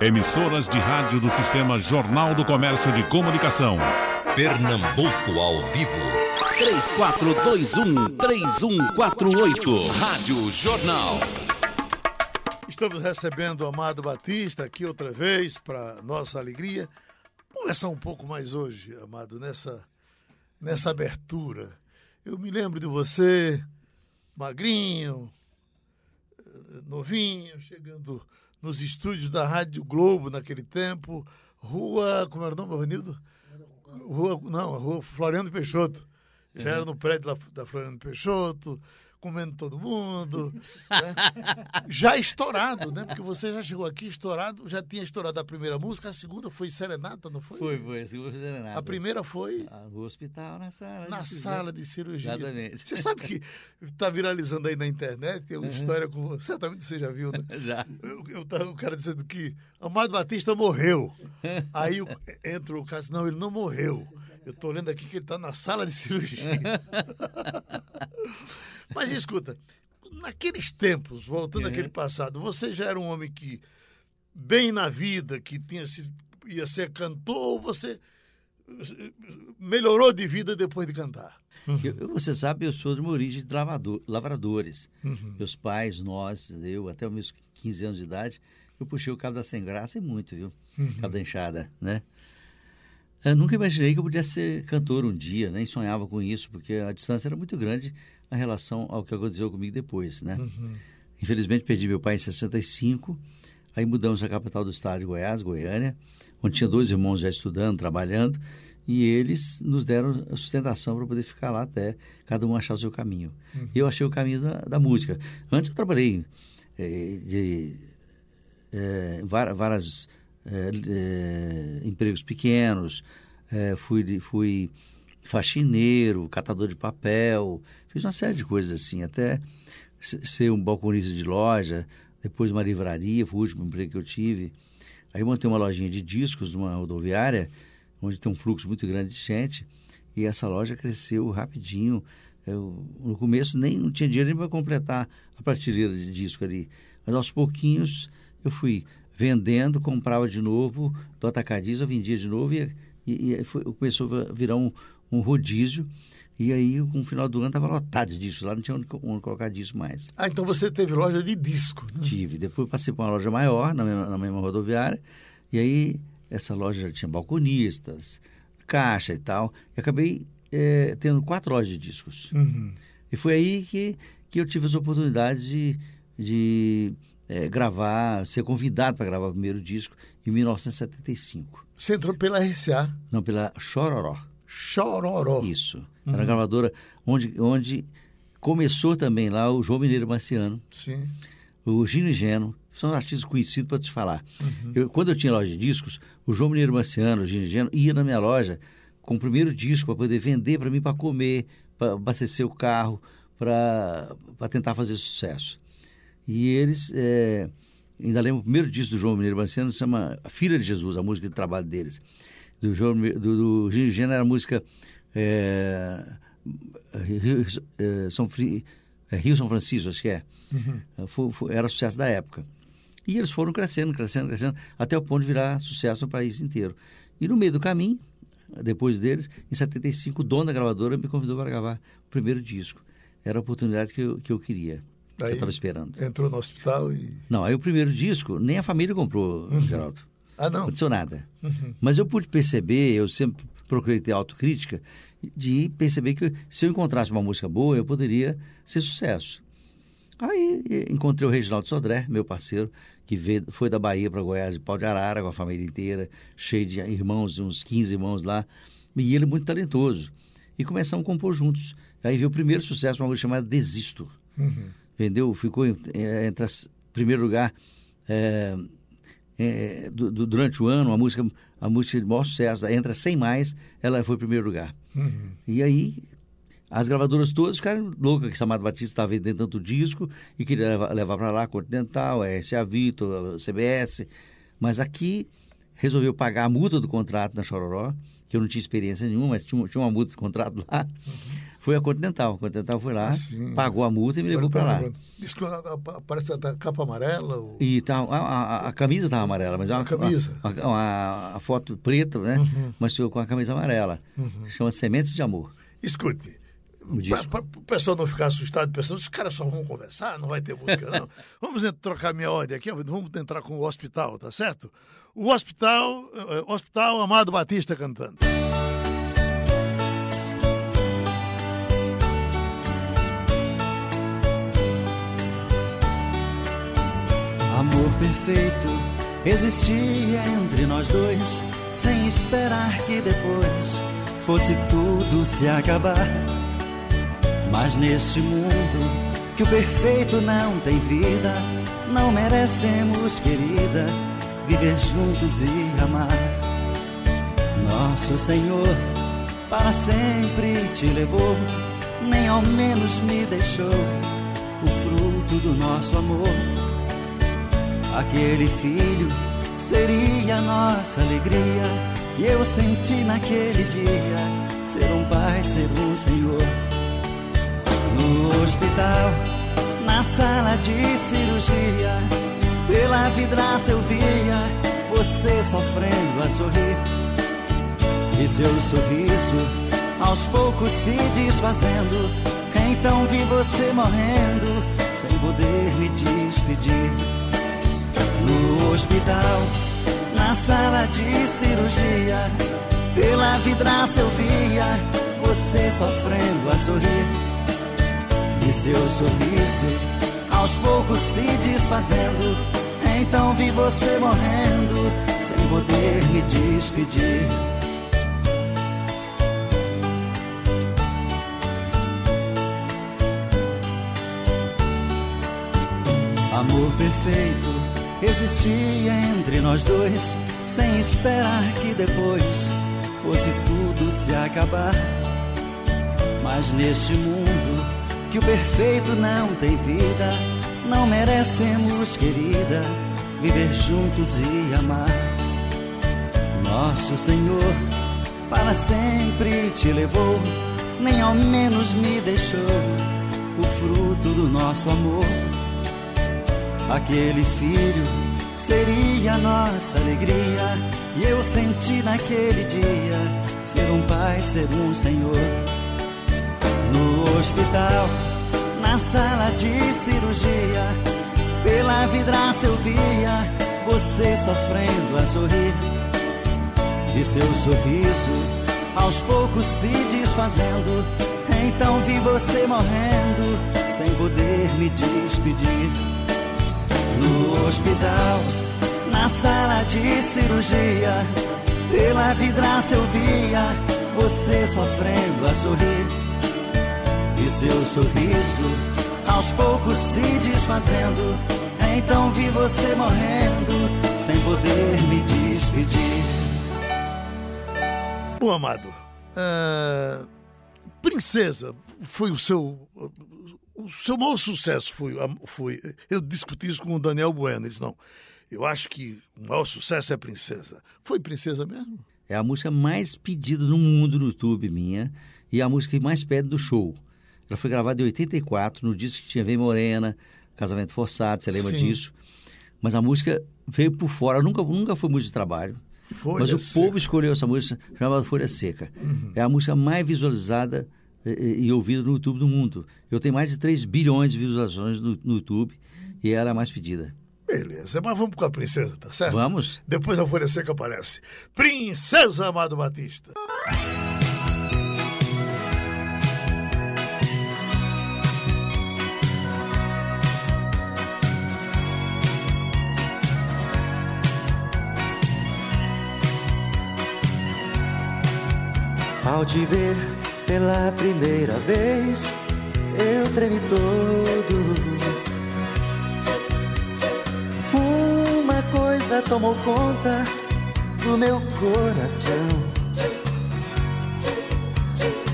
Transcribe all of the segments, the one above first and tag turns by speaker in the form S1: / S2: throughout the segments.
S1: Emissoras de rádio do Sistema Jornal do Comércio de Comunicação.
S2: Pernambuco ao vivo.
S3: 3421-3148. Rádio Jornal.
S4: Estamos recebendo o Amado Batista aqui outra vez, para nossa alegria. Vamos conversar um pouco mais hoje, Amado, nessa, nessa abertura. Eu me lembro de você, magrinho, novinho, chegando nos estúdios da Rádio Globo naquele tempo, rua, como era o nome, Avenida? Rua, não, rua Floriano Peixoto. Já era no prédio da, da Floriano Peixoto, comendo todo mundo. Né? Já estourado, né? Porque você já chegou aqui estourado, já tinha estourado a primeira música, a segunda foi Serenata, não foi?
S5: Foi, foi, a segunda foi Serenata.
S4: A primeira foi
S5: Ah, No hospital, na sala.
S4: na
S5: de
S4: sala de cirurgia.
S5: Exatamente.
S4: Você sabe que está viralizando aí na internet, tem uma história com você. Certamente você já viu, né?
S5: Já.
S4: Eu, eu tava- o cara dizendo que Amado Batista morreu. Aí o- entra o cara, não, ele não morreu. Eu tô lendo aqui que ele está na sala de cirurgia. Mas escuta, naqueles tempos, voltando
S5: Uhum.
S4: àquele passado, você já era um homem que, bem na vida, que tinha sido, ia ser cantor, ou você melhorou de vida depois de cantar?
S5: Eu- eu- você sabe, eu sou de uma origem de lavador- lavradores. Meus pais, nós, eu, até os meus 15 anos de idade, eu puxei o cabo da sem graça e muito, viu? Cabo da enxada, né? Eu nunca imaginei que eu podia ser cantor um dia, nem sonhava com isso, porque a distância era muito grande em relação ao que aconteceu comigo depois, né? Infelizmente perdi meu pai em 65, aí mudamos à capital do estado de Goiás, Goiânia, onde tinha dois irmãos já estudando, trabalhando, e eles nos deram a sustentação para poder ficar lá até cada um achar o seu caminho. E eu achei o caminho da, da música. Antes eu trabalhei eh, de eh, várias eh, eh, empregos pequenos, eh, fui, fui faxineiro, catador de papel, fiz uma série de coisas assim, até se- ser um balconista de loja, depois uma livraria, foi o último emprego que eu tive. Aí montei uma lojinha de discos numa rodoviária, onde tem um fluxo muito grande de gente, e essa loja cresceu rapidinho. Eu, no começo nem não tinha dinheiro nem para completar a prateleira de disco ali, mas aos pouquinhos eu fui vendendo, comprava de novo, do atacadismo eu vendia de novo e, e, e foi- começou a virar um, um rodízio. E aí, no final do ano, estava lotado de discos. Lá não tinha onde, onde colocar disco mais.
S4: Ah, então você teve loja de disco. né?
S5: Tive. Depois passei para uma loja maior, na mesma, na mesma rodoviária. E aí, essa loja já tinha balconistas, caixa e tal. E acabei eh, tendo quatro lojas de discos. E foi aí que, que eu tive as oportunidades de, de eh, gravar, ser convidado para gravar o primeiro disco em 1975.
S4: Você entrou pela RCA,
S5: Não, pela Chororó.
S4: Chororó.
S5: Isso. Era uma gravadora onde, onde começou também lá o João Mineiro Marciano,
S4: Sim.
S5: o Gino e Geno, são artistas conhecidos para te falar. Eu, quando eu tinha loja de discos, o João Mineiro Marciano, o Gino e Geno, ia na minha loja com o primeiro disco para poder vender para mim, para comer, para abastecer o carro, para tentar fazer sucesso. E eles, é, ainda lembro o primeiro disco do João Mineiro Marciano, se chama Filha de Jesus, a música de trabalho deles. Do, João, do, do Gino era a música é, Rio, é, São, é, Rio São Francisco, acho que é. Foi- foi- era sucesso da época. E eles foram crescendo, crescendo, crescendo, até o ponto de virar sucesso no país inteiro. E no meio do caminho, depois deles, em 75, o dono da gravadora me convidou para gravar o primeiro disco. Era a oportunidade que eu, que eu queria, que eu estava esperando.
S4: Entrou no hospital e.
S5: Não, aí o primeiro disco, nem a família comprou, Geraldo.
S4: Ah,
S5: Não
S4: não.
S5: aconteceu nada. Mas eu pude perceber, eu sempre procurei ter autocrítica, de perceber que se eu encontrasse uma música boa, eu poderia ser sucesso. Aí encontrei o Reginaldo Sodré, meu parceiro, que veio, foi da Bahia para Goiás de Pau de Arara com a família inteira, cheio de irmãos, uns 15 irmãos lá. E ele muito talentoso. E começamos a compor juntos. Aí veio o primeiro sucesso, uma música chamada Desisto. Vendeu, ficou eh, entre as, primeiro lugar eh, eh, du- du- durante o ano, a música, a música de maior sucesso, entre as 100 mais, ela foi em primeiro lugar. E aí as gravadoras todas ficaram loucas que Samado Batista estava vendendo tanto disco e queria levar, levar para lá Continental, RCA Vitor, a CBS. Mas aqui resolveu pagar a multa do contrato na Chororó, que eu não tinha experiência nenhuma, mas tinha, tinha uma multa de contrato lá. Foi a Continental. A Continental foi lá,
S4: Ah,
S5: pagou a multa e me levou para lá.
S4: Diz que parece a capa amarela. o-
S5: E tá, a, a- a camisa estava amarela, mas é uma
S4: A camisa.
S5: A, a- foto preta, né? Mas ficou com a camisa amarela. Chama Sementes de Amor.
S4: Escute, para o pessoal não ficar assustado, pensando, os caras só vão conversar, não vai ter música, não. Vamos trocar minha ordem aqui, vamos entrar com o hospital, tá certo? O hospital, eh, hospital Amado Batista cantando.
S6: Amor perfeito existia entre nós dois, sem esperar que depois fosse tudo se acabar. Mas neste mundo que o perfeito não tem vida, não merecemos, querida, viver juntos e amar. Nosso Senhor para sempre te levou, nem ao menos me deixou o fruto do nosso amor. Aquele filho seria nossa alegria. E eu senti naquele dia ser um pai, ser um senhor. No hospital, na sala de cirurgia, pela vidraça eu via você sofrendo a sorrir. E seu sorriso aos poucos se desfazendo. Então vi você morrendo sem poder me despedir no hospital, na sala de cirurgia. Pela vidraça eu via você sofrendo a sorrir. E seu sorriso aos poucos se desfazendo. Então vi você morrendo sem poder me despedir. Amor perfeito existia entre nós dois, sem esperar que depois fosse tudo se acabar. Mas neste mundo que o perfeito não tem vida, não merecemos, querida, viver juntos e amar. Nosso Senhor para sempre te levou, nem ao menos me deixou o fruto do nosso amor. Aquele filho seria nossa alegria. E eu senti naquele dia ser um pai, ser um senhor. No hospital, na sala de cirurgia, pela vidraça eu via você sofrendo a sorrir. De seu sorriso aos poucos se desfazendo. Então vi você morrendo sem poder me despedir no hospital, na sala de cirurgia. Pela vidraça eu via você sofrendo a sorrir. E seu sorriso aos poucos se desfazendo. Então vi você morrendo sem poder me despedir.
S4: Bom, Amado, ah, Princesa foi o seu. O seu maior sucesso foi, foi. Eu discuti isso com o Daniel Bueno. Ele disse: não, eu acho que o maior sucesso é Princesa. Foi Princesa mesmo?
S5: É a música mais pedida no mundo no YouTube minha e a música que mais pede do show. Ela foi gravada em 84, no disco que tinha Vem Morena, Casamento Forçado, você lembra
S4: Sim.
S5: disso? Mas a música veio por fora, nunca, nunca foi música de trabalho.
S4: Folha
S5: Mas o
S4: Seca. Uhum.
S5: povo escolheu essa música chamada Folha Seca. É a música mais visualizada e, e- ouvida no YouTube do mundo. Eu tenho mais de 3 bilhões de visualizações no, no YouTube e ela é a mais pedida.
S4: Beleza, mas vamos com a Princesa, tá certo?
S5: Vamos?
S4: Depois a Folha Seca aparece. Princesa Amado Batista.
S6: Ao te ver pela primeira vez, eu tremi todo. Uma coisa tomou conta do meu coração.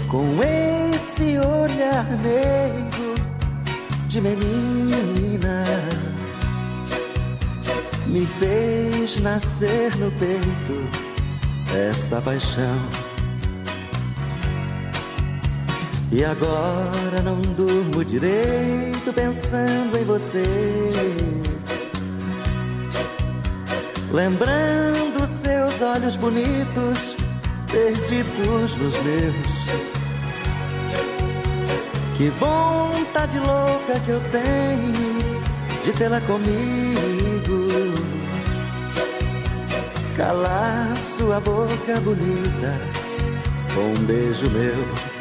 S6: Com esse olhar meigo de menina, me fez nascer no peito esta paixão. E agora não durmo direito pensando em você. Lembrando seus olhos bonitos, perdidos nos meus. Que vontade louca que eu tenho de tê-la comigo. Calar sua boca bonita com um beijo meu.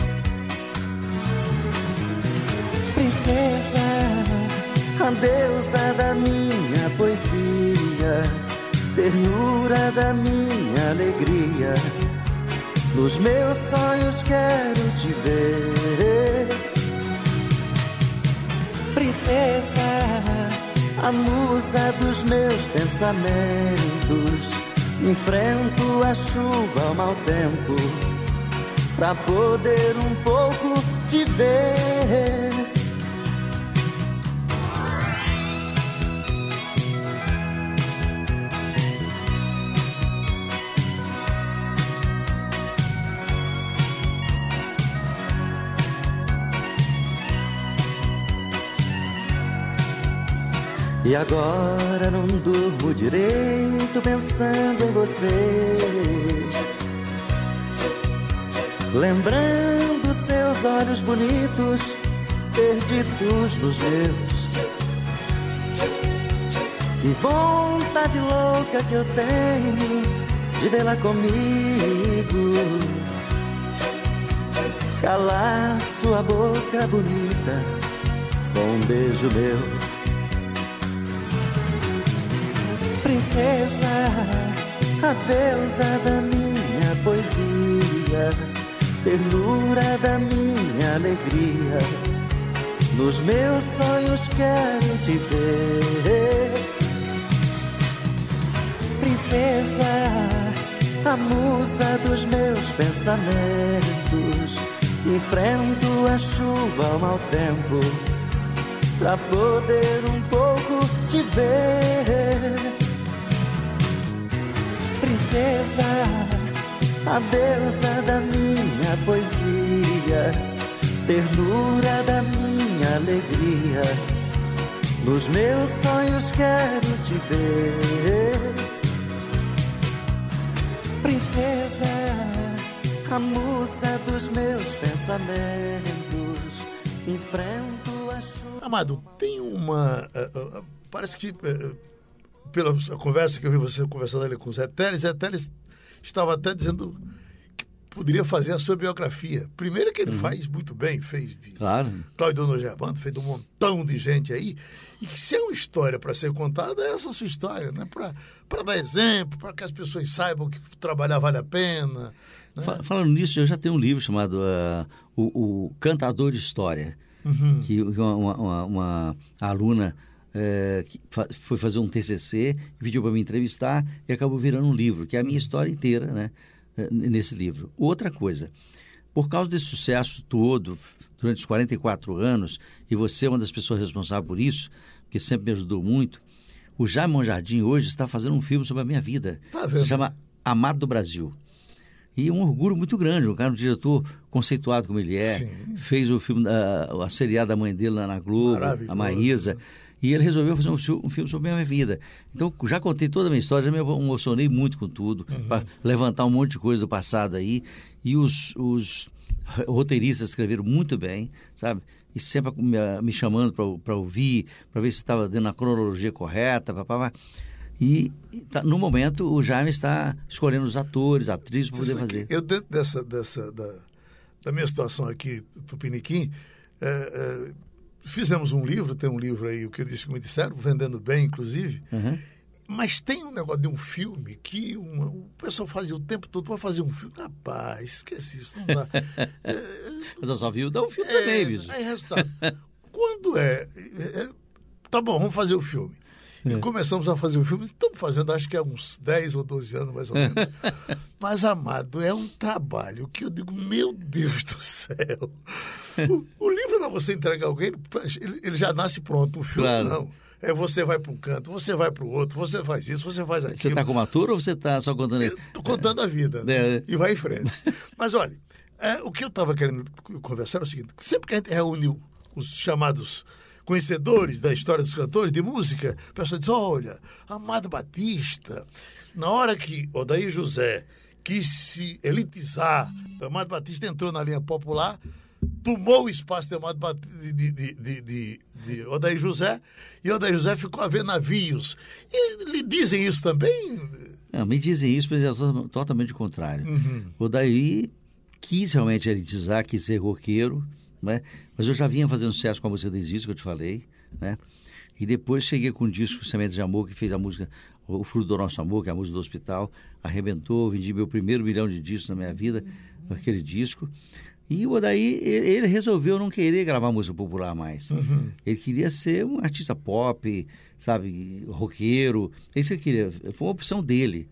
S6: Princesa, a deusa da minha poesia, ternura da minha alegria. Nos meus sonhos quero te ver. Princesa, a musa dos meus pensamentos. Enfrento a chuva, o mau tempo, pra poder um pouco te ver. E agora não durmo direito pensando em você. Lembrando seus olhos bonitos, perdidos nos meus. Que vontade louca que eu tenho de vê-la comigo. Calar sua boca bonita com um beijo meu. Princesa, a deusa da minha poesia, ternura da minha alegria. Nos meus sonhos quero te ver, princesa, a musa dos meus pensamentos. Enfrento a chuva, o mau tempo, pra poder um pouco te ver princesa, a deusa da minha poesia, ternura da minha alegria. Nos meus sonhos quero te ver, princesa, a musa dos meus pensamentos. Enfrento a chuva.
S4: Amado, tem uma. Uh, uh, parece que. Uh, pela conversa que eu vi você conversando ali com o Zé Teles, Zé Teles estava até dizendo que poderia fazer a sua biografia. Primeiro que ele uhum. faz muito bem, fez de
S5: claro.
S4: Cláudio Dono Germano, fez de um montão de gente aí. E que se é uma história para ser contada, é essa sua história, né? Para dar exemplo, para que as pessoas saibam que trabalhar vale a pena. Né?
S5: Falando nisso, eu já tenho um livro chamado uh, o, o, Cantador de História, uhum. que uma, uma, uma aluna é, foi fazer um TCC, pediu para me entrevistar e acabou virando um livro, que é a minha história inteira, né? Eh, nesse livro. Outra coisa, por causa desse sucesso todo, durante os 44 anos, e você é uma das pessoas responsáveis por isso, que sempre me ajudou muito, o Jaime Jardim hoje está fazendo um filme sobre a minha vida. Tá Se chama Amado do Brasil. E é um orgulho muito grande, um cara, um diretor conceituado como ele é, Sim. fez o filme, a, a seriada da mãe dele lá na Globo, a Maísa. E ele resolveu fazer um, um, filme sobre a minha vida. Então, já contei toda a minha história, já me emocionei muito com tudo, uhum. para levantar um monte de coisa do passado aí. E os, os roteiristas escreveram muito bem, sabe? E sempre me, me chamando para ouvir, para ver se estava dando a cronologia correta, papá. E, e tá, no momento o Jaime está escolhendo os atores, atrizes para poder fazer.
S4: Eu dentro dessa, dessa da, da minha situação aqui, Tupiniquim, é, é, Fizemos um livro, tem um livro aí, o que eu disse que me disseram, vendendo bem, inclusive. Uhum. Mas tem um negócio de um filme que uma, o pessoal fazia o tempo todo para fazer um filme. Rapaz, esquece isso, não dá.
S5: é, Mas eu só vi o dar um filme é, também, bicho.
S4: Aí, resultado. quando é, é, Tá bom, vamos fazer o filme. E é. começamos a fazer o filme, estamos fazendo acho que há uns 10 ou 12 anos mais ou menos. Mas, amado, é um trabalho que eu digo, meu Deus do céu. O, o livro não é você entregar alguém, ele, ele já nasce pronto, o filme claro. não. É você vai para um canto, você vai para o outro, você faz isso, você faz aquilo.
S5: Você está com uma tour ou você está só contando?
S4: Estou contando a vida né? é. e vai em frente. Mas olha,
S7: É, o que eu estava querendo conversar é o seguinte: sempre que a gente reúne os chamados conhecedores da história dos cantores de música, o pessoal diz: olha, Amado Batista, na hora que Odair José quis se elitizar, Amado Batista entrou na linha popular, tomou o espaço de Amado Batista, de, de, de, de, Odair José, e Odair José ficou a ver navios. E lhe dizem isso também?
S5: Não, me dizem isso, mas é totalmente o contrário. Uhum. Odair quis realmente elitizar, quis ser roqueiro, né? Mas eu já vinha fazendo sucesso com a música Desisto, que eu te falei, né? E depois cheguei com um disco Sementes de Amor, que fez a música O Fruto do Nosso Amor, que é a música do hospital, arrebentou, vendi meu primeiro milhão de discos na minha vida com aquele disco. E o daí ele resolveu não querer gravar música popular mais. Uhum. Ele queria ser um artista pop, sabe, roqueiro. É isso que ele queria. Foi uma opção dele.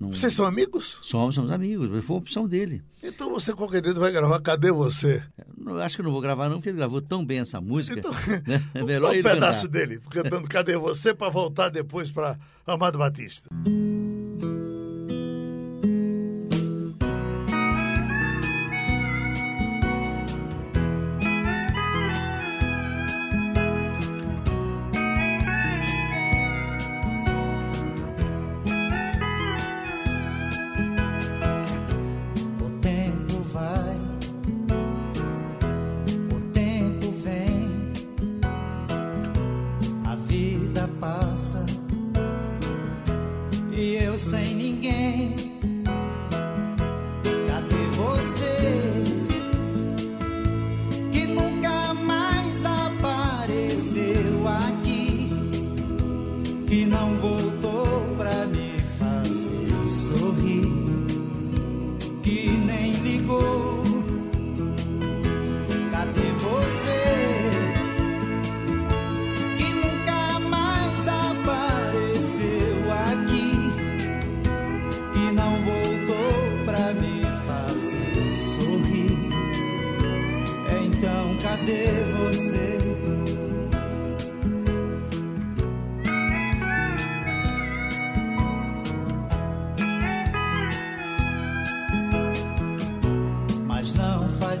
S7: Não... Vocês são amigos?
S5: Somos, somos amigos, mas foi uma opção dele.
S7: Então você qualquer dia vai gravar Cadê Você?
S5: Eu acho que eu não vou gravar não, porque ele gravou tão bem essa música. Então,
S7: né? É melhor um pedaço cantar. dele, cantando Cadê Você, para voltar depois para Amado Batista.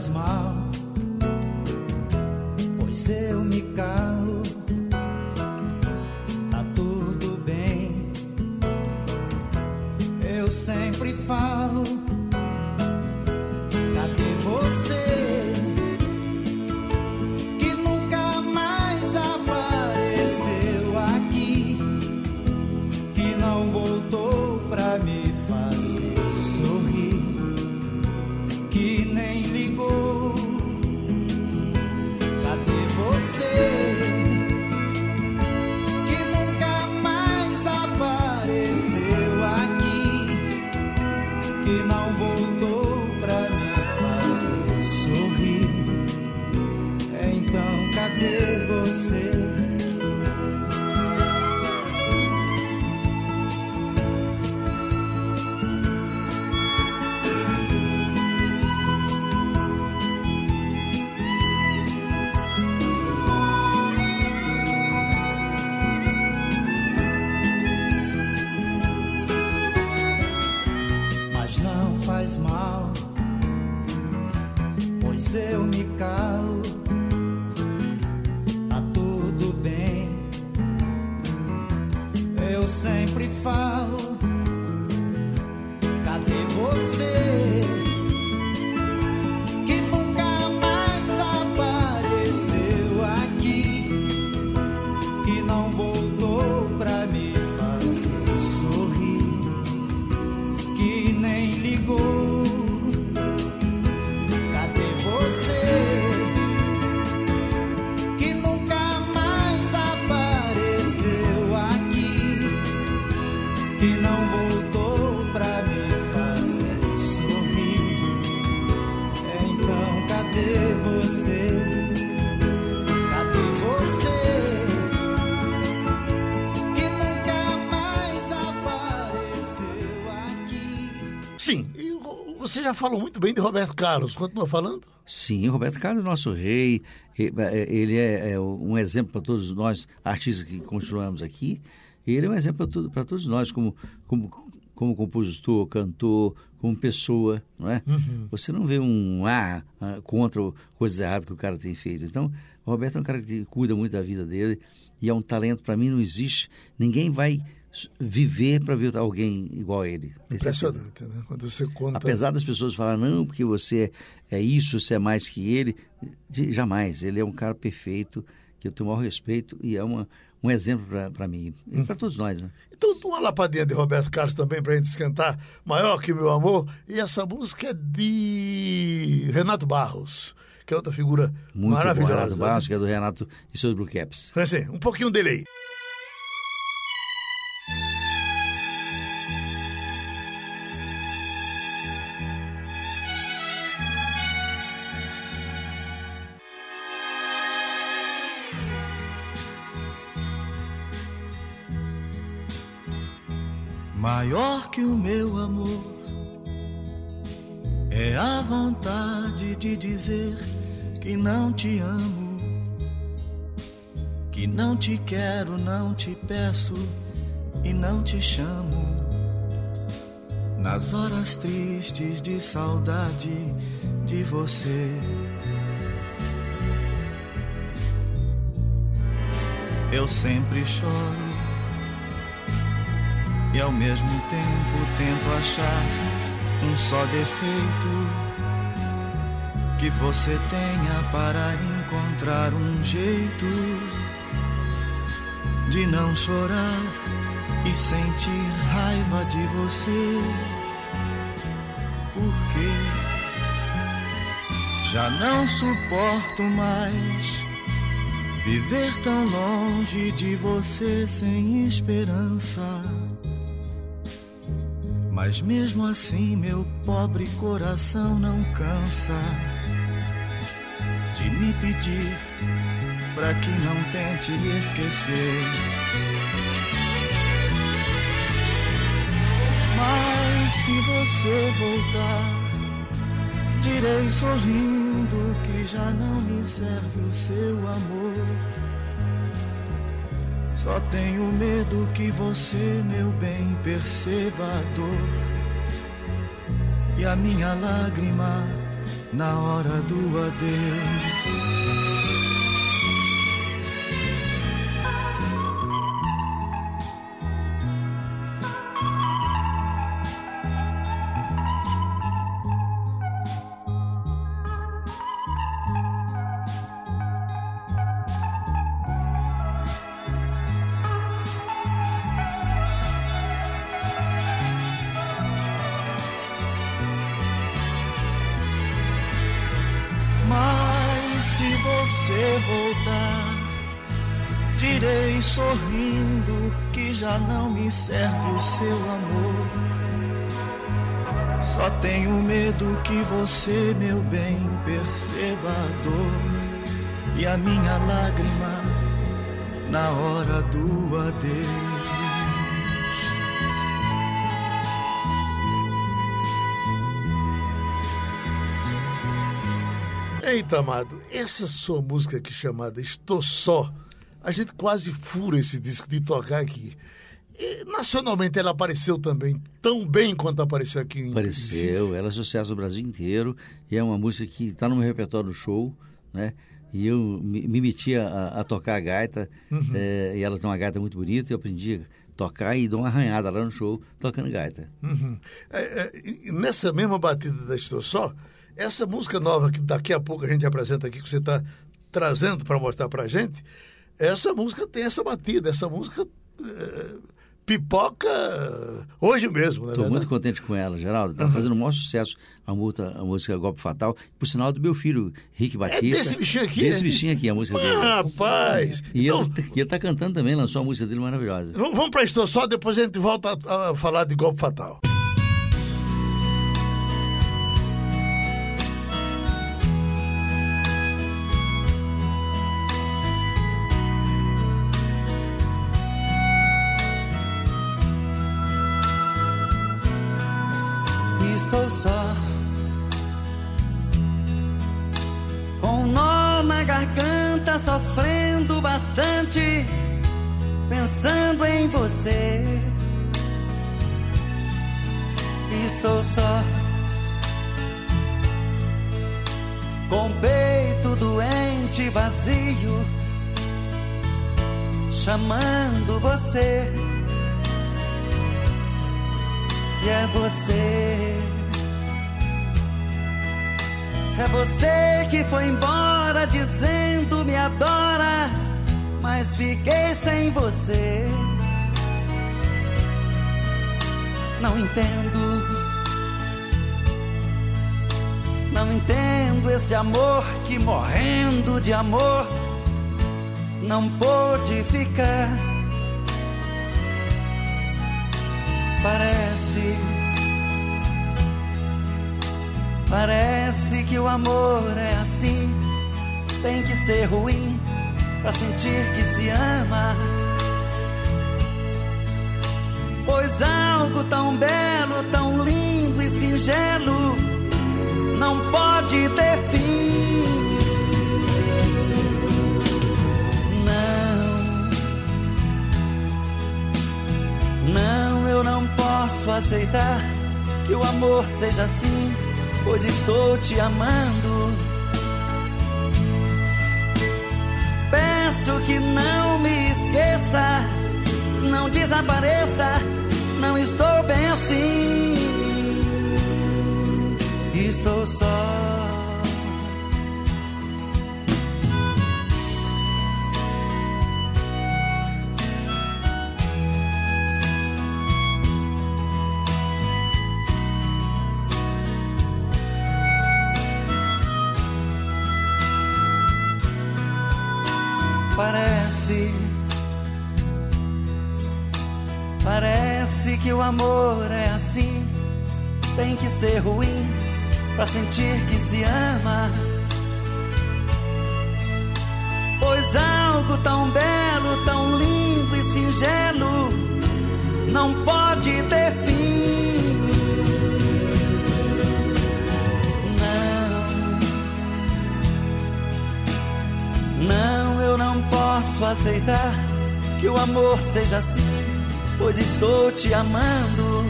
S7: Você já falou muito bem de Roberto Carlos. Continua falando?
S5: Sim, Roberto Carlos é nosso rei. É, ele é, é um exemplo para todos nós, artistas que continuamos aqui. Ele é um exemplo para todos nós, como, como como compositor, cantor, como pessoa, não é? Uhum. Você não vê um ah, contra coisas erradas que o cara tem feito. Então, o Roberto é um cara que cuida muito da vida dele e é um talento para mim não existe. Ninguém vai viver para ver alguém igual a ele.
S4: Impressionante, né? Quando você conta.
S5: Apesar das pessoas falarem, não, porque você é isso, você é mais que ele, jamais. Ele é um cara perfeito, que eu tenho o maior respeito e é uma, um exemplo para mim e para todos nós. Né?
S4: Então, uma lapadinha de Roberto Carlos também para a gente esquentar, Maior que Meu Amor. E essa música é de Renato Barros, que é outra figura
S5: Muito
S4: maravilhosa.
S5: Bom, Renato Barros, né? que é do Renato e seus Blue Caps.
S4: Assim, um pouquinho dele aí.
S8: Maior que o meu amor é a vontade de dizer que não te amo, que não te quero, não te peço e não te chamo. Nas horas tristes de saudade de você. Eu sempre choro e ao mesmo tempo tento achar um só defeito que você tenha para encontrar um jeito de não chorar e sentir raiva de você. Porque já não suporto mais viver tão longe de você sem esperança. Mas mesmo assim, meu pobre coração não cansa de me pedir para que não tente me esquecer. Mas se você voltar, direi sorrindo que já não me serve o seu amor. Só tenho medo que você, meu bem, perceba a dor e a minha lágrima na hora do adeus. Sorrindo que já não me serve o seu amor. Só tenho medo que você, meu bem, perceba a dor e a minha lágrima na hora do adeus.
S4: Eita, amado, essa sua música aqui chamada Estou Só a gente quase fura esse disco de tocar aqui. E, nacionalmente ela apareceu também tão bem quanto apareceu aqui em
S5: Apareceu, ela é sucesso no Brasil inteiro e é uma música que está no meu repertório do show, né? E eu me, me meti a, a, tocar a gaita, uhum. é, e ela tem uma gaita muito bonita, e eu aprendi a tocar e dou uma arranhada lá no show tocando gaita.
S4: Uhum. É, é, nessa mesma batida da Estou Só, essa música nova que daqui a pouco a gente apresenta aqui, que você está trazendo para mostrar para a gente, essa música tem essa batida, essa música é, pipoca hoje mesmo, né?
S5: Estou muito contente com ela, Geraldo. Está fazendo o maior sucesso a, multa, a música Golpe Fatal, por sinal do meu filho, Rick é Batista. É
S4: desse bichinho aqui?
S5: Desse bichinho aqui, a música
S4: dele. Rapaz!
S5: E então, ele está cantando também, lançou a música dele maravilhosa.
S4: Vamos para Estou Só, depois a gente volta a, a falar de Golpe Fatal.
S6: Só. Com um nó na garganta, sofrendo bastante, pensando em você. Estou só, com peito doente vazio, chamando você. E é você. É você que foi embora dizendo me adora, mas fiquei sem você. Não entendo. Não entendo esse amor que morrendo de amor não pôde ficar. Parece Parece que o amor é assim, tem que ser ruim pra sentir que se ama. Pois algo tão belo, tão lindo e singelo não pode ter fim. Não, não, eu não posso aceitar que o amor seja assim pois estou te amando. Peço que não me esqueça, não desapareça, não estou bem assim. Estou só. Parece que o amor é assim. Tem que ser ruim pra sentir que se ama. Pois algo tão belo, tão lindo e singelo não pode ter fim. Não, não, eu não posso aceitar que o amor seja assim, pois estou te amando.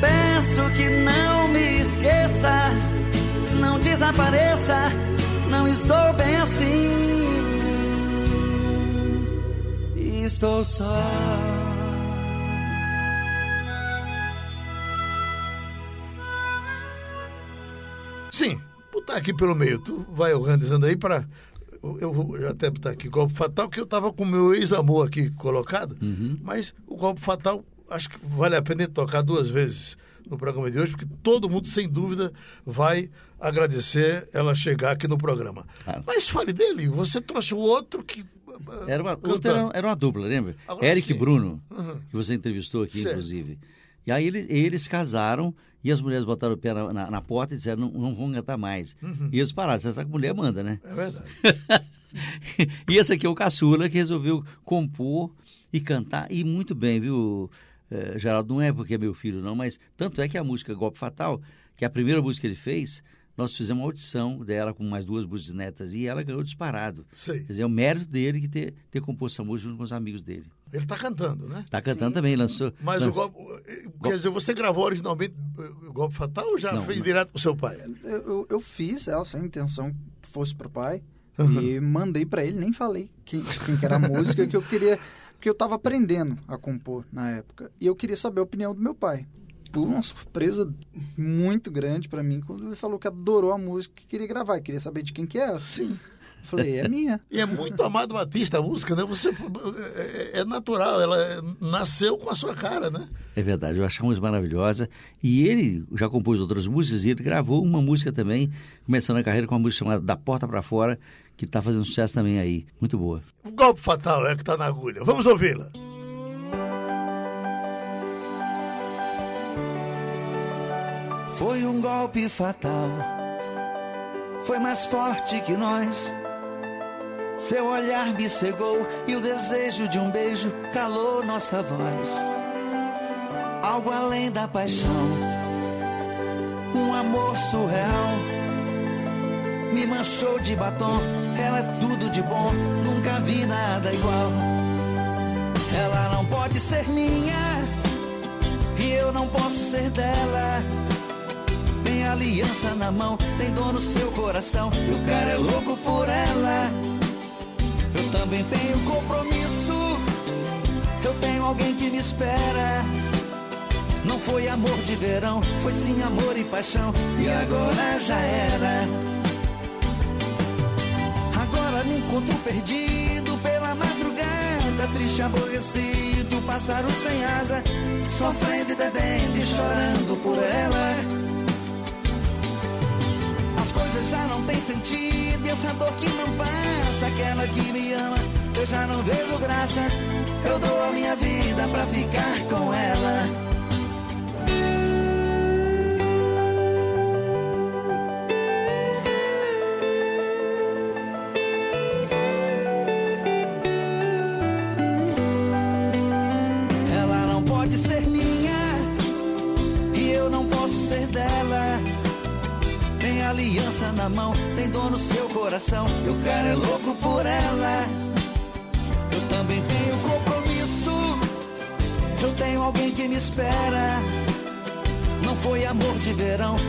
S6: Peço que não me esqueça, não desapareça, não estou bem assim. Estou só.
S4: Sim, botar aqui pelo meio. Tu vai organizando aí para. Eu vou já até botar aqui golpe fatal, que eu tava com o meu ex-amor aqui colocado, mas o golpe fatal acho que vale a pena tocar duas vezes no programa de hoje, porque todo mundo, sem dúvida, vai agradecer ela chegar aqui no programa.
S5: Claro.
S4: Mas fale dele, você trouxe o outro que.
S5: Era uma, era, era uma dupla, lembra?
S4: Agora
S5: Eric
S4: sim.
S5: Bruno,
S4: Uhum.
S5: que você entrevistou aqui,
S4: Certo.
S5: inclusive. E aí eles, eles casaram e as mulheres botaram o pé na, na- na porta e disseram, não, não vão cantar mais.
S4: Uhum.
S5: E eles pararam, você sabe que mulher manda, né?
S4: É verdade.
S5: e esse aqui é o caçula que resolveu compor e cantar, e muito bem, viu, eh, Geraldo? Não é porque é meu filho, não, mas tanto é que a música Golpe Fatal, que é a primeira música que ele fez, nós fizemos uma audição dela com mais duas músicas netas e ela ganhou disparado.
S4: Sei.
S5: Quer dizer, é o mérito dele que ter, ter composto essa música junto com os amigos dele.
S4: Ele está cantando, né?
S5: Tá cantando também, lançou.
S4: Mas o golpe. Quer dizer, você gravou originalmente o golpe fatal ou já
S5: Não,
S4: fez direto com seu pai?
S9: Eu, eu, eu fiz ela sem intenção que fosse pro pai.
S4: Uhum.
S9: E mandei pra ele, nem falei quem, quem que era a música, que eu queria. Porque eu tava aprendendo a compor na época. E eu queria saber a opinião do meu pai. Foi uma surpresa muito grande pra mim quando ele falou que adorou a música que queria gravar. Queria saber de quem que era.
S4: Sim.
S9: Eu falei, é minha.
S4: E é muito Amado Batista a música, né? Você é, é natural, ela nasceu com a sua cara, né?
S5: É verdade, eu uma música maravilhosa. E ele já compôs outras músicas e ele gravou uma música também, começando a carreira com uma música chamada Da Porta para Fora, que está fazendo sucesso também aí. Muito boa.
S4: O golpe fatal é que está na agulha. Vamos ouvi-la.
S6: Foi um golpe fatal. Foi mais forte que nós. Seu olhar me cegou e o desejo de um beijo calou nossa voz. Algo além da paixão. Um amor surreal. Me manchou de batom. Ela é tudo de bom. Nunca vi nada igual. Ela não pode ser minha. eu não posso ser dela. Tem aliança na mão, tem dor no seu coração. E o cara é louco por ela. Também tenho compromisso. Eu tenho alguém que me espera. Não foi amor de verão, foi sim amor e paixão. E agora já era. Agora me encontro perdido pela madrugada, triste, aborrecido, pássaro sem asa, sofrendo e bebendo e chorando por ela. Têm sentido, essa dor que não passa, aquela que me ama, eu já não vejo graça. Eu dou a minha vida pra ficar com. Ela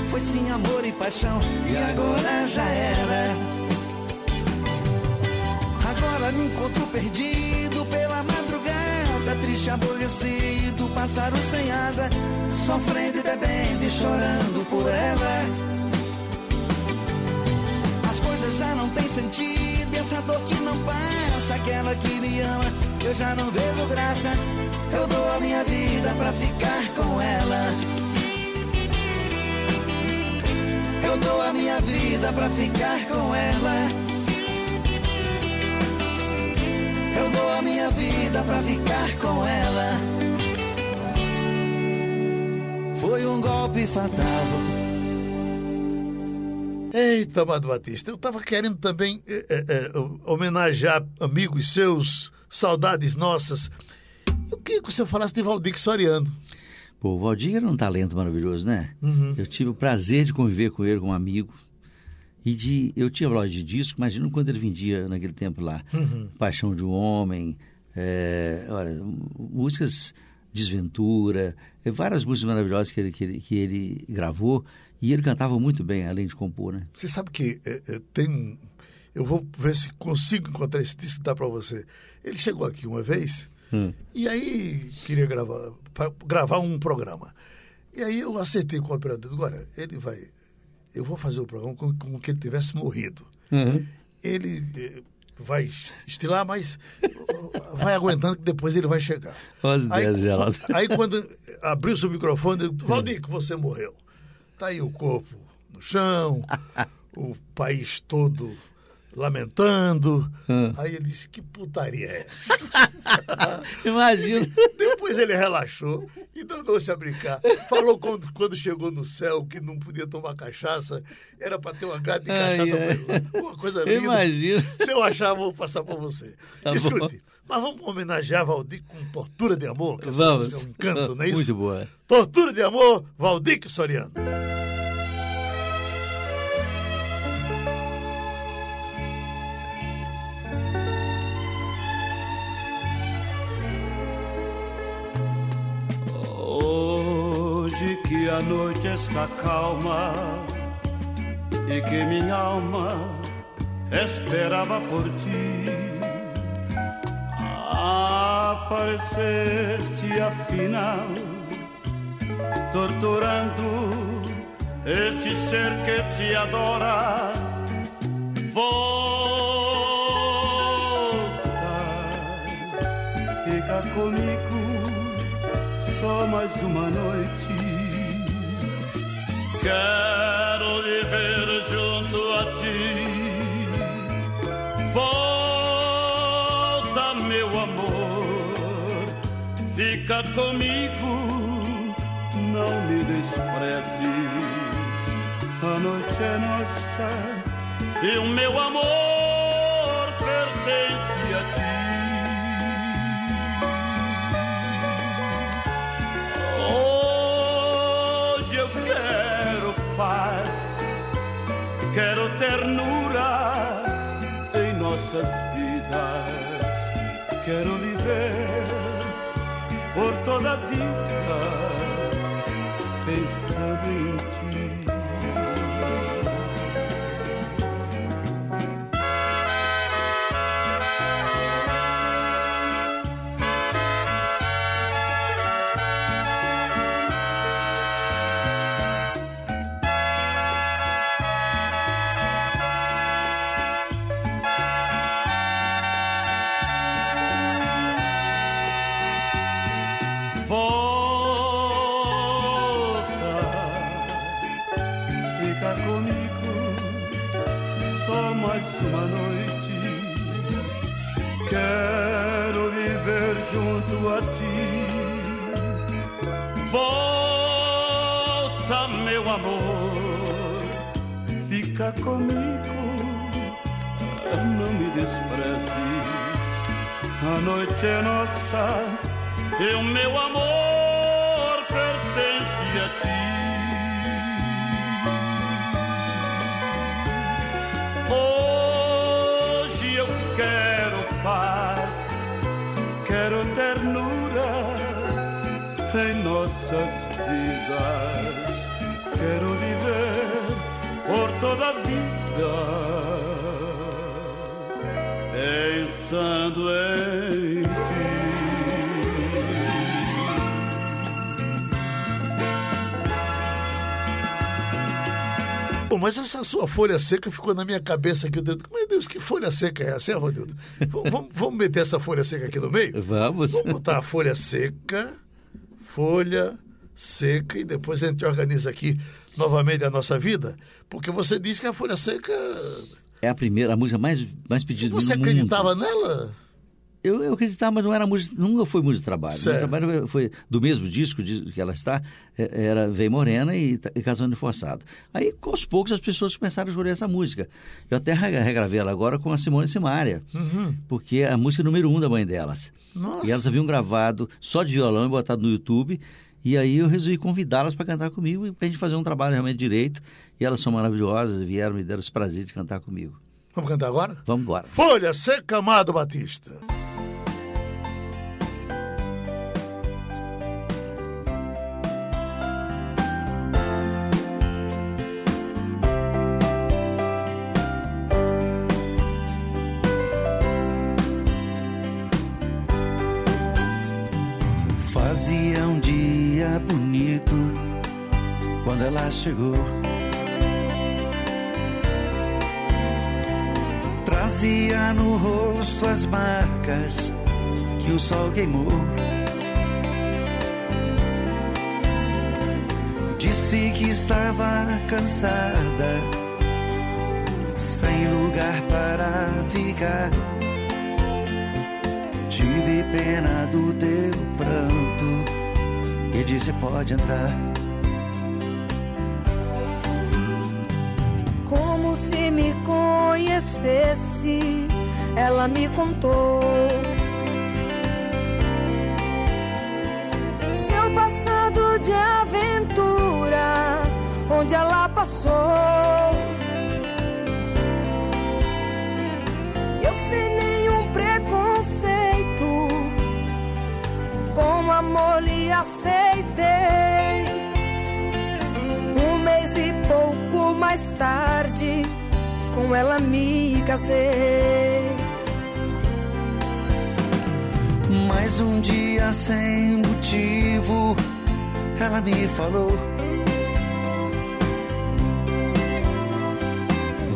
S6: foi sim amor e paixão. E agora já era. Agora me encontro perdido pela madrugada, triste, aborrecido, pássaro sem asa, sofrendo e bebendo e chorando por ela. As coisas já não têm sentido, e essa dor que não passa, aquela que me ama, eu já não vejo graça. Eu dou a minha vida pra ficar com ela. Eu dou a minha vida pra ficar com ela. Eu dou a minha vida pra ficar com ela. Foi um golpe fatal.
S4: Eita, Amado Batista, eu estava querendo também eh, eh, eh, homenagear amigos seus, saudades nossas. Eu queria que você falasse de Valdir Soriano.
S5: Pô, o Valdir era um talento maravilhoso, né? Eu tive o prazer de conviver com ele como amigo. E de, eu tinha loja de disco, imagina quando ele vendia naquele tempo lá. Paixão de um Homem, é, olha, músicas Desventura, é, várias músicas maravilhosas que ele, que, ele, que ele gravou. E ele cantava muito bem, além de compor, né?
S4: Você sabe que eh, eh, tem um. Eu vou ver se consigo encontrar esse disco que dá para você. Ele chegou aqui uma vez
S5: Hum.
S4: e aí queria gravar, pra gravar um programa. E aí eu acertei com o operador. Agora, ele vai. Eu vou fazer o programa como, como que ele tivesse morrido. Ele eh, vai estilar, mas uh, vai aguentando que depois ele vai chegar.
S5: As
S4: Aí,
S5: Geraldo.
S4: aí quando abriu seu microfone, eu, Valdir, que você morreu. Tá aí o corpo no chão, o país todo lamentando.
S5: Hum.
S4: Aí ele disse, que putaria é essa?
S5: Imagina.
S4: Depois ele relaxou e danou-se a brincar. Falou quando, quando chegou no céu que não podia tomar cachaça, era para ter uma grade de cachaça.
S5: ai.
S4: pra ele. Uma coisa linda.
S5: Imagina.
S4: Se eu achar, vou passar para você.
S5: Tá
S4: Escute, mas vamos homenagear Valdir com Tortura de Amor, que
S5: Vamos.
S4: é um encanto, não é isso?
S5: Muito boa.
S4: Tortura de Amor, Valdir Soriano.
S10: Noite está calma e que minha alma esperava por ti, apareceste afinal, torturando este ser que te adora. Volta, fica comigo só mais uma noite. Quero viver junto a ti. Volta, meu amor, fica comigo, não me desprezes. A noite é nossa e o meu amor pertence em noite é nossa e o meu amor
S4: Bom, mas essa sua folha seca ficou na minha cabeça aqui. Digo, Meu Deus, que folha seca é essa, hein, Rodildo? vamos, vamos- meter essa folha seca aqui no meio?
S5: Vamos.
S4: Vamos botar a folha seca, folha seca, e depois a gente organiza aqui novamente a nossa vida. Porque você disse que a folha seca.
S5: É a primeira, a música mais, mais pedida
S4: Você acreditava nela?
S5: Eu, eu acreditava, mas não era música, nunca foi música de trabalho. Música de trabalho foi do mesmo disco que ela está, é- era Vem Morena e, Ta- e Casando Forçado. Aí, aos poucos, as pessoas começaram a escolher essa música. Eu até re- regravei ela agora com a Simone Simaria, porque é a música número um da mãe delas.
S4: Nossa.
S5: E elas haviam gravado só de violão e botado no YouTube. E aí eu resolvi convidá-las para cantar comigo e para a gente fazer um trabalho realmente direito. E elas são maravilhosas, vieram me deram esse prazer de cantar comigo.
S4: Vamos cantar agora?
S5: Vamos embora.
S4: Folha seca, Amado Batista.
S6: Fazia um dia bonito quando ela chegou. Trazia no rosto as marcas que o sol queimou. Disse que estava cansada, sem lugar para ficar. Tive pena do teu pranto e disse: Pode entrar.
S11: Como se me conhecesse, ela me contou. Seu passado de aventura, onde ela passou. Com ela me casei.
S6: Mais um dia sem motivo, ela me falou.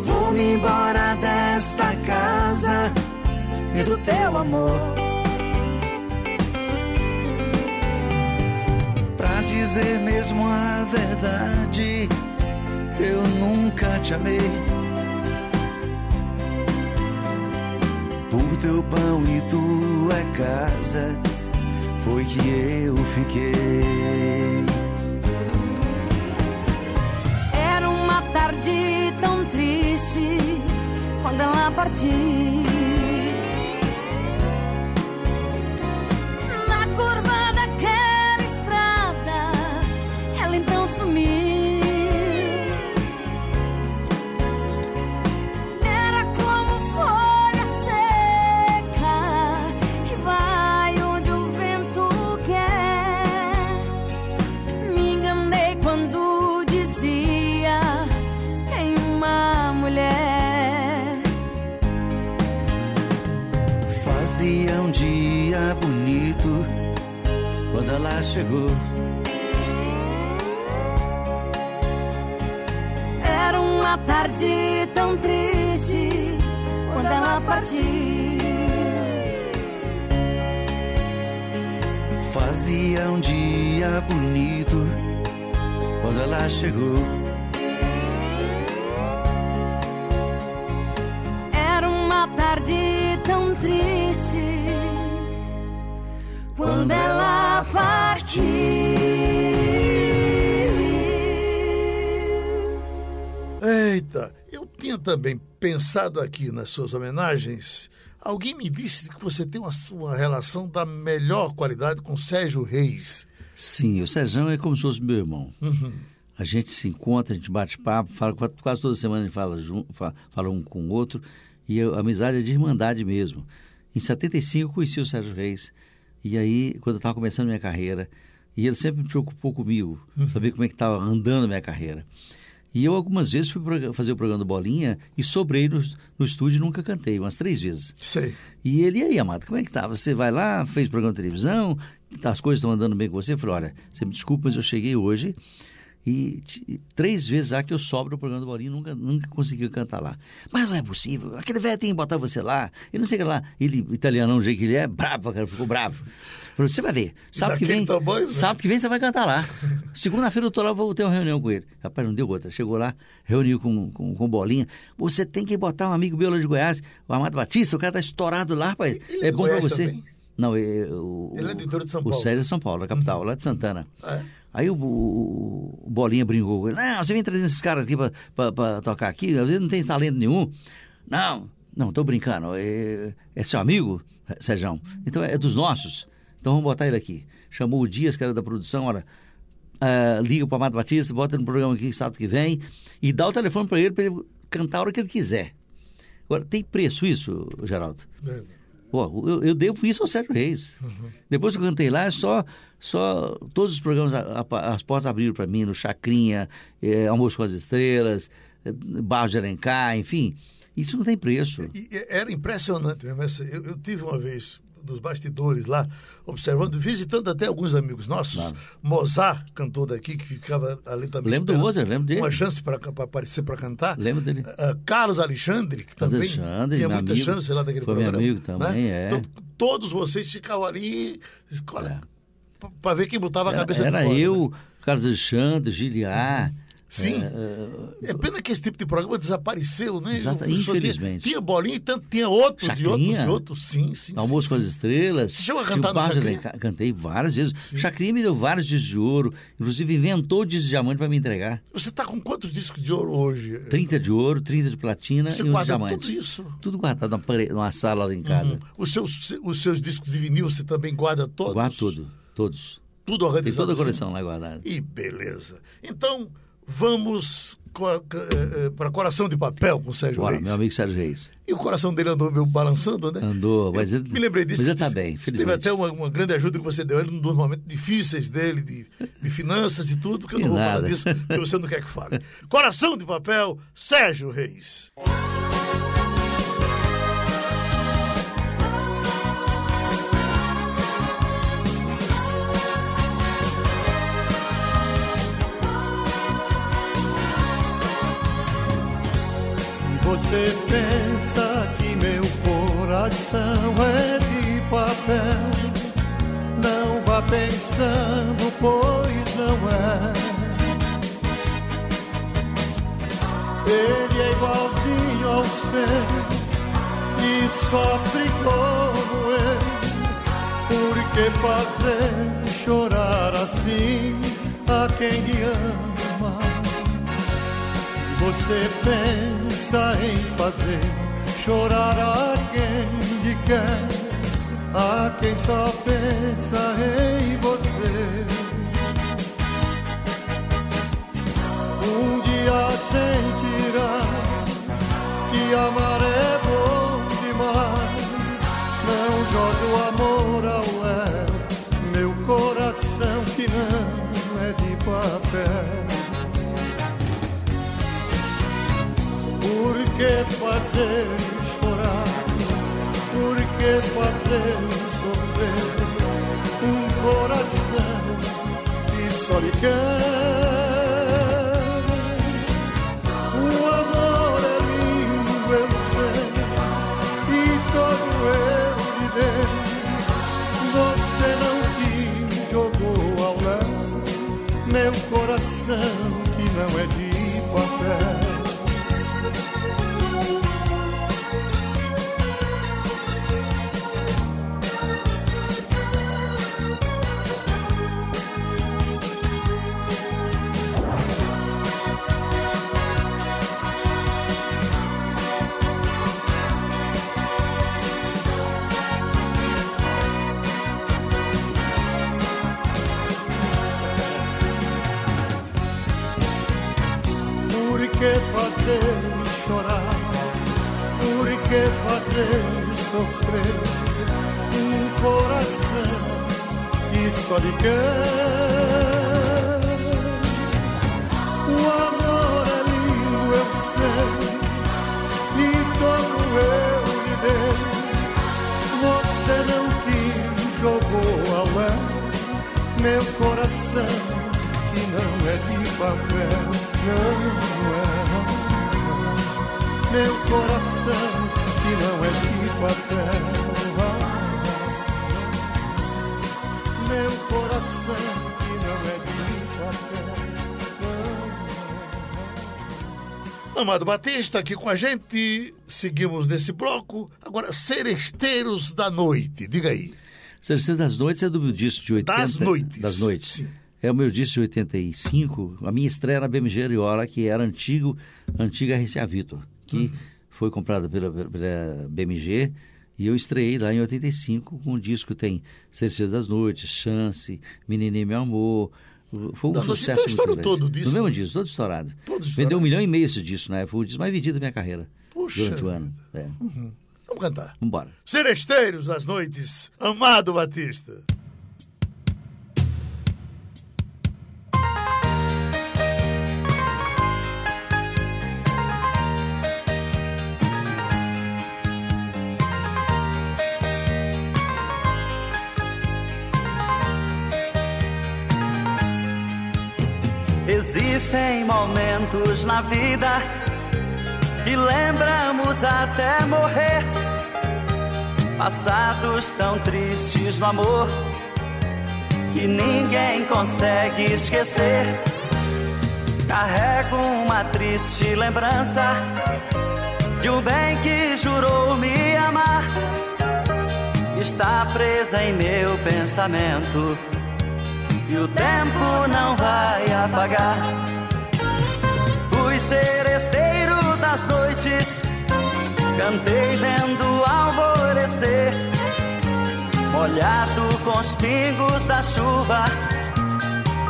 S6: Vou-me embora desta casa e do teu amor. Pra dizer mesmo a verdade, eu nunca te amei. Por teu pão e tua casa, foi que eu fiquei.
S11: Era uma tarde tão triste quando ela partiu.
S6: Dia bonito quando ela chegou.
S11: Era uma tarde tão triste quando ela partiu.
S4: Eita, eu tinha também pensado aqui nas suas homenagens. Alguém me disse que você tem uma, uma relação da melhor qualidade com Sérgio Reis.
S5: Sim, o Sérgio é como se fosse meu irmão.
S4: Uhum.
S5: A gente se encontra, a gente bate papo, fala, quase toda semana a gente fala, fala, fala um com o outro. E a amizade é de irmandade mesmo. Em 75 eu conheci o Sérgio Reis. E aí, quando eu estava começando minha carreira, e ele sempre me preocupou comigo,
S4: Uhum.
S5: saber como é que estava andando a minha carreira. E eu algumas vezes fui fazer o programa do Bolinha e sobrei no, no estúdio e nunca cantei, umas três vezes.
S4: Sei.
S5: E ele, e aí, amado, como é que tá? Você vai lá, fez programa de televisão, as coisas estão andando bem com você? Eu falei, olha, você me desculpa, mas eu cheguei hoje e, e três vezes já que eu sobro no programa do Bolinha nunca, nunca consegui cantar lá. Mas não é possível, aquele velho tem que botar você lá, e não sei o que lá. Ele, italianão, do jeito que ele é, bravo, cara, ficou bravo. Falou, você vai ver, sábado que vem,
S4: tamanho, né?
S5: sábado que vem você vai cantar lá. Segunda-feira eu tô lá, vou ter uma reunião com ele. Rapaz, não deu outra. Chegou lá, reuniu com, com, com Bolinha. Você tem que botar um amigo meu lá de Goiás, o Amado Batista, o cara tá estourado lá, rapaz.
S4: Ele é
S5: bom pra
S4: Goiás
S5: você.
S4: também?
S5: Não, é, o,
S4: Ele é interior de São
S5: o
S4: Paulo. Uhum.
S5: Sérgio é São Paulo, da capital, lá de Santana.
S4: É.
S5: Aí o, o- o Bolinha brincou. Não, você vem trazendo esses caras aqui pra tocar aqui, às vezes não tem talento nenhum. Não, não, tô brincando. É, é seu amigo, Sérgio? Então é dos nossos. Então vamos botar ele aqui. Chamou o Dias, que era da produção, olha. ah, liga pro Amado Batista, bota no programa aqui sábado que vem e dá o telefone para ele para ele cantar a hora que ele quiser. Agora, tem preço isso, Geraldo?
S4: É.
S5: Pô, eu, eu devo isso ao Sérgio Reis. Depois que eu cantei lá, é só, só todos os programas, a- a- as portas abriram para mim, no Chacrinha, eh, Almoço com as Estrelas, eh, Barro de Alencar, enfim. Isso não tem preço.
S4: E era impressionante essa- Eu, eu tive uma vez dos bastidores lá, observando, visitando até alguns amigos nossos. Mozart, cantor daqui, que ficava ali também.
S5: Lembro do Mozart, lembro dele.
S4: Uma chance para aparecer para cantar.
S5: Lembro dele.
S4: Ah, Carlos Alexandre, que
S5: Carlos
S4: também
S5: Alexandre,
S4: tinha
S5: meu
S4: muita
S5: amigo.
S4: chance lá daquele
S5: Foi meu
S4: programa.
S5: amigo também, é.
S4: Então, todos vocês ficavam ali, olha, para ver quem botava a
S5: Era,
S4: cabeça
S5: era
S4: de fora. né?
S5: eu, Carlos Alexandre, Giliar.
S4: Sim.
S5: eh,
S4: É pena que esse tipo de programa desapareceu, né? Só tinha-
S5: infelizmente.
S4: Tinha, bolinha e tanto, tinha outros, e outros,
S5: Chacrinha.
S4: e outros. Sim, sim.
S5: Almoço
S4: sim,
S5: com as
S4: sim.
S5: Estrelas.
S4: Você chegou a cantar no
S5: de
S4: Chacrinha?
S5: Cantei várias vezes. Chacrinha me deu vários discos de ouro. Inclusive inventou o disco de diamante para me entregar.
S4: Você está com quantos discos de ouro hoje?
S5: 30 de ouro, 30 de platina
S4: Você
S5: e um de
S4: guarda tudo isso?
S5: Tudo guardado numa, numa sala lá em casa.
S4: Uhum. Os, seus, os seus discos de vinil você também guarda todos?
S5: Guardo tudo, todos.
S4: Tudo
S5: Tem
S4: organizado?
S5: toda a coleção lá guardada.
S4: E beleza. Então, vamos para Coração de Papel com o Sérgio
S5: Bora,
S4: Reis.
S5: meu amigo Sérgio Reis.
S4: E o coração dele andou meio balançando, né?
S5: Andou, mas ele,
S4: Me lembrei disso.
S5: mas ele tá
S4: disse-
S5: bem,
S4: Teve
S5: felizmente.
S4: até uma, uma grande ajuda que você deu ele num dos momentos difíceis dele, de, de finanças e tudo, que eu não vou
S5: nada.
S4: falar disso, porque você não quer que fale. Coração de Papel, Sérgio Reis.
S12: Você pensa que meu coração é de papel, não vá pensando, pois não é. Ele é igualzinho ao seu e sofre como eu. Por que fazer chorar assim a quem lhe ama? Se você pensa em fazer chorar a quem lhe quer, a quem só pensa em você. Um dia sentirá que amar é bom demais. Não jogue o amor ao léu, meu coração que não é de papel. que fazer chorar? Por que fazer sofrer um coração que só lhe quer? Meu coração que não é de papel, não é. Meu coração que não é de papel. Amado Batista aqui com a gente, seguimos nesse bloco. Agora, Seresteiros da Noite, diga aí.
S5: Seresteiro das Noites é do meu disco de 80.
S12: Das Noites.
S5: Das Noites.
S12: Sim.
S5: É o meu disco de 85. A minha estreia na BMG Ariola, que era antigo, antiga RCA Vitor, que
S12: Uhum.
S5: foi comprada pela, pela BMG. E eu estreiei lá em 85 com um disco que tem Cerceiros das Noites, Chance, Menininho Meu Amor. Foi um
S12: Não,
S5: sucesso
S12: então estourou todo o disco.
S5: No mesmo disco, todo estourado.
S12: Todo
S5: Vendeu
S12: estourado.
S5: um milhão e meio esse disco, né? Foi o disco mais vendido da minha carreira.
S12: Puxa
S5: durante o ano. É.
S12: Vamos cantar.
S5: Vamos embora.
S12: Seresteiros das Noites, Amado Batista.
S6: Existem momentos na vida que lembramos até morrer. Passados tão tristes no amor que ninguém consegue esquecer. Carrego uma triste lembrança de um bem que jurou me amar. Está presa em meu pensamento e o tempo não vai apagar. Seresteiro das noites, cantei vendo alvorecer, molhado com os pingos da chuva,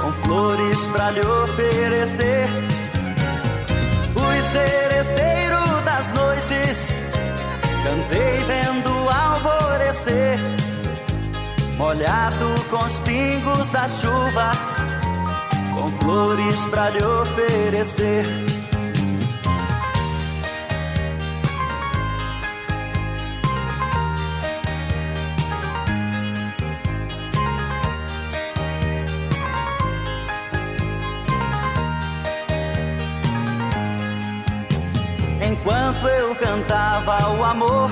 S6: com flores pra lhe oferecer. Fui seresteiro das noites, cantei vendo alvorecer molhado com os pingos da chuva, com flores pra lhe oferecer. O amor,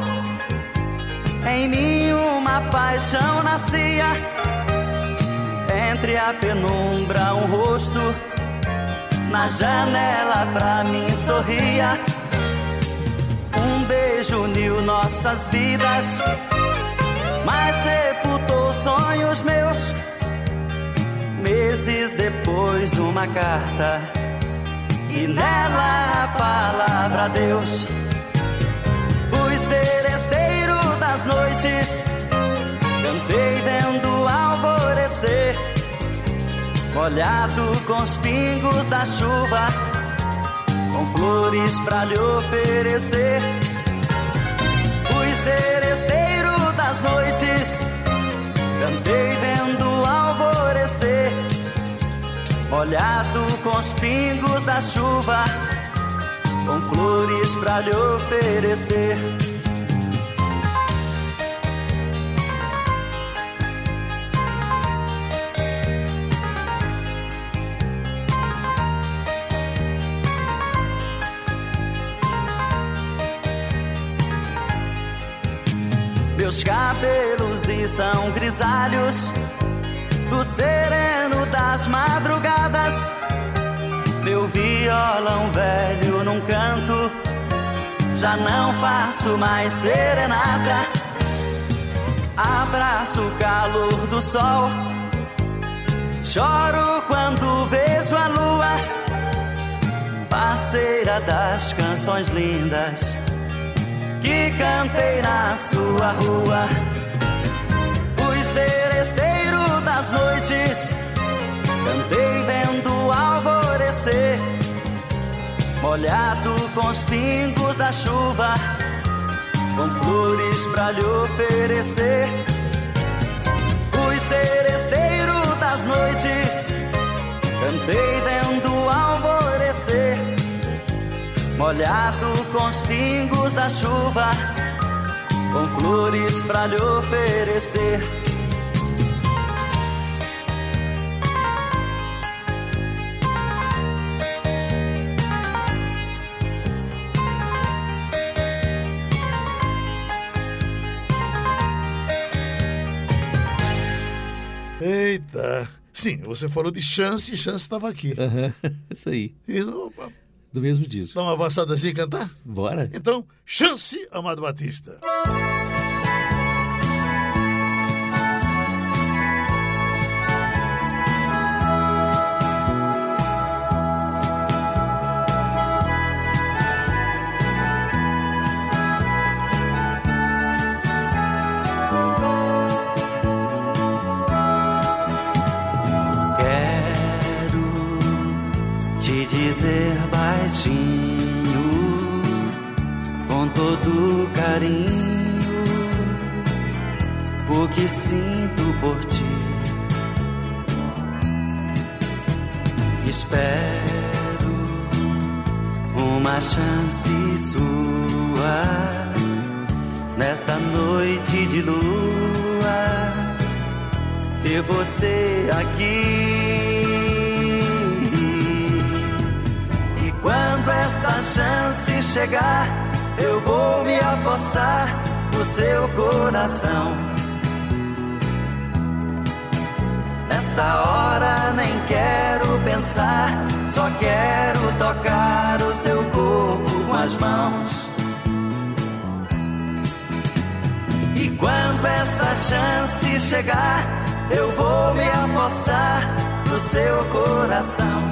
S6: em mim uma paixão nascia. Entre a penumbra, um rosto na janela pra mim sorria. Um beijo uniu nossas vidas, mas sepultou sonhos meus. Meses depois, uma carta, e nela a palavra Deus. Das noites, cantei vendo alvorecer, molhado com os pingos da chuva, com flores pra lhe oferecer. Fui seresteiro das noites, cantei vendo alvorecer, molhado com os pingos da chuva, com flores pra lhe oferecer. Meus cabelos estão grisalhos do sereno das madrugadas. Meu violão velho num canto, já não faço mais serenata. Abraço o calor do sol, choro quando vejo a lua, parceira das canções lindas que cantei na sua rua. Fui seresteiro das noites, cantei vendo alvorecer, molhado com os pingos da chuva, com flores pra lhe oferecer. Fui seresteiro das noites, cantei vendo molhado com os pingos da chuva, com flores pra lhe oferecer.
S4: Eita. Sim, você falou de chance e chance estava aqui.
S5: Aham, Isso aí.
S4: E
S5: Do mesmo disco.
S4: dá uma avançada assim e cantar?
S5: Bora?
S4: Então, chance, Amado Batista.
S6: Quero você aqui. E quando esta chance chegar, eu vou me apossar do seu coração. Nesta hora nem quero pensar, só quero tocar o seu corpo com as mãos. E quando esta chance chegar, eu vou me apossar do seu coração.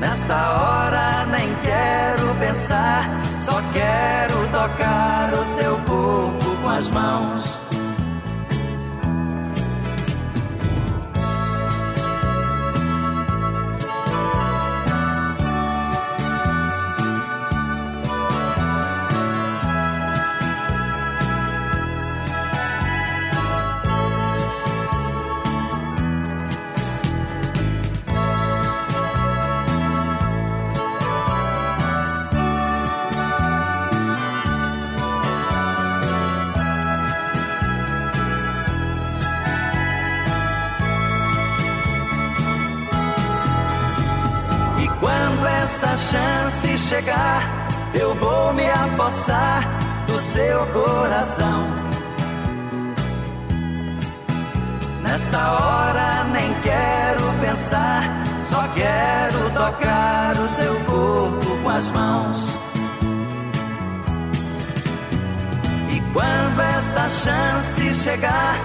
S6: Nesta hora nem quero pensar, só quero tocar o seu corpo com as mãos. Chance chegar, eu vou me apossar do seu coração. Nesta hora nem quero pensar, só quero tocar o seu corpo com as mãos. E quando esta chance chegar,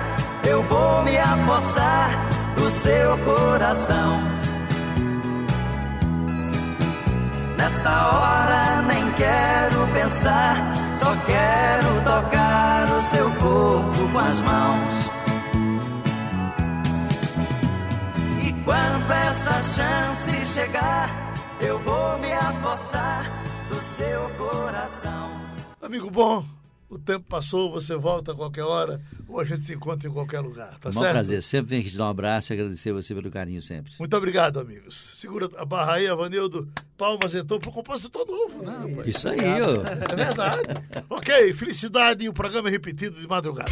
S6: eu vou me apossar do seu coração. Nesta hora nem quero pensar, só quero tocar o seu corpo com as mãos. E quando esta chance chegar, eu vou me apossar do seu coração.
S4: Amigo bom, o tempo passou, você volta a qualquer hora, ou a gente se encontra em qualquer lugar, tá
S5: Bom
S4: certo?
S5: prazer. Sempre venho aqui te dar um abraço e agradecer você pelo carinho sempre.
S4: Muito obrigado, amigos. Segura a barra aí, Avanildo. Palmas então pro compositor novo, né? rapaz?
S5: Isso aí, ó.
S4: É verdade. ok, felicidade e o programa é repetido de madrugada.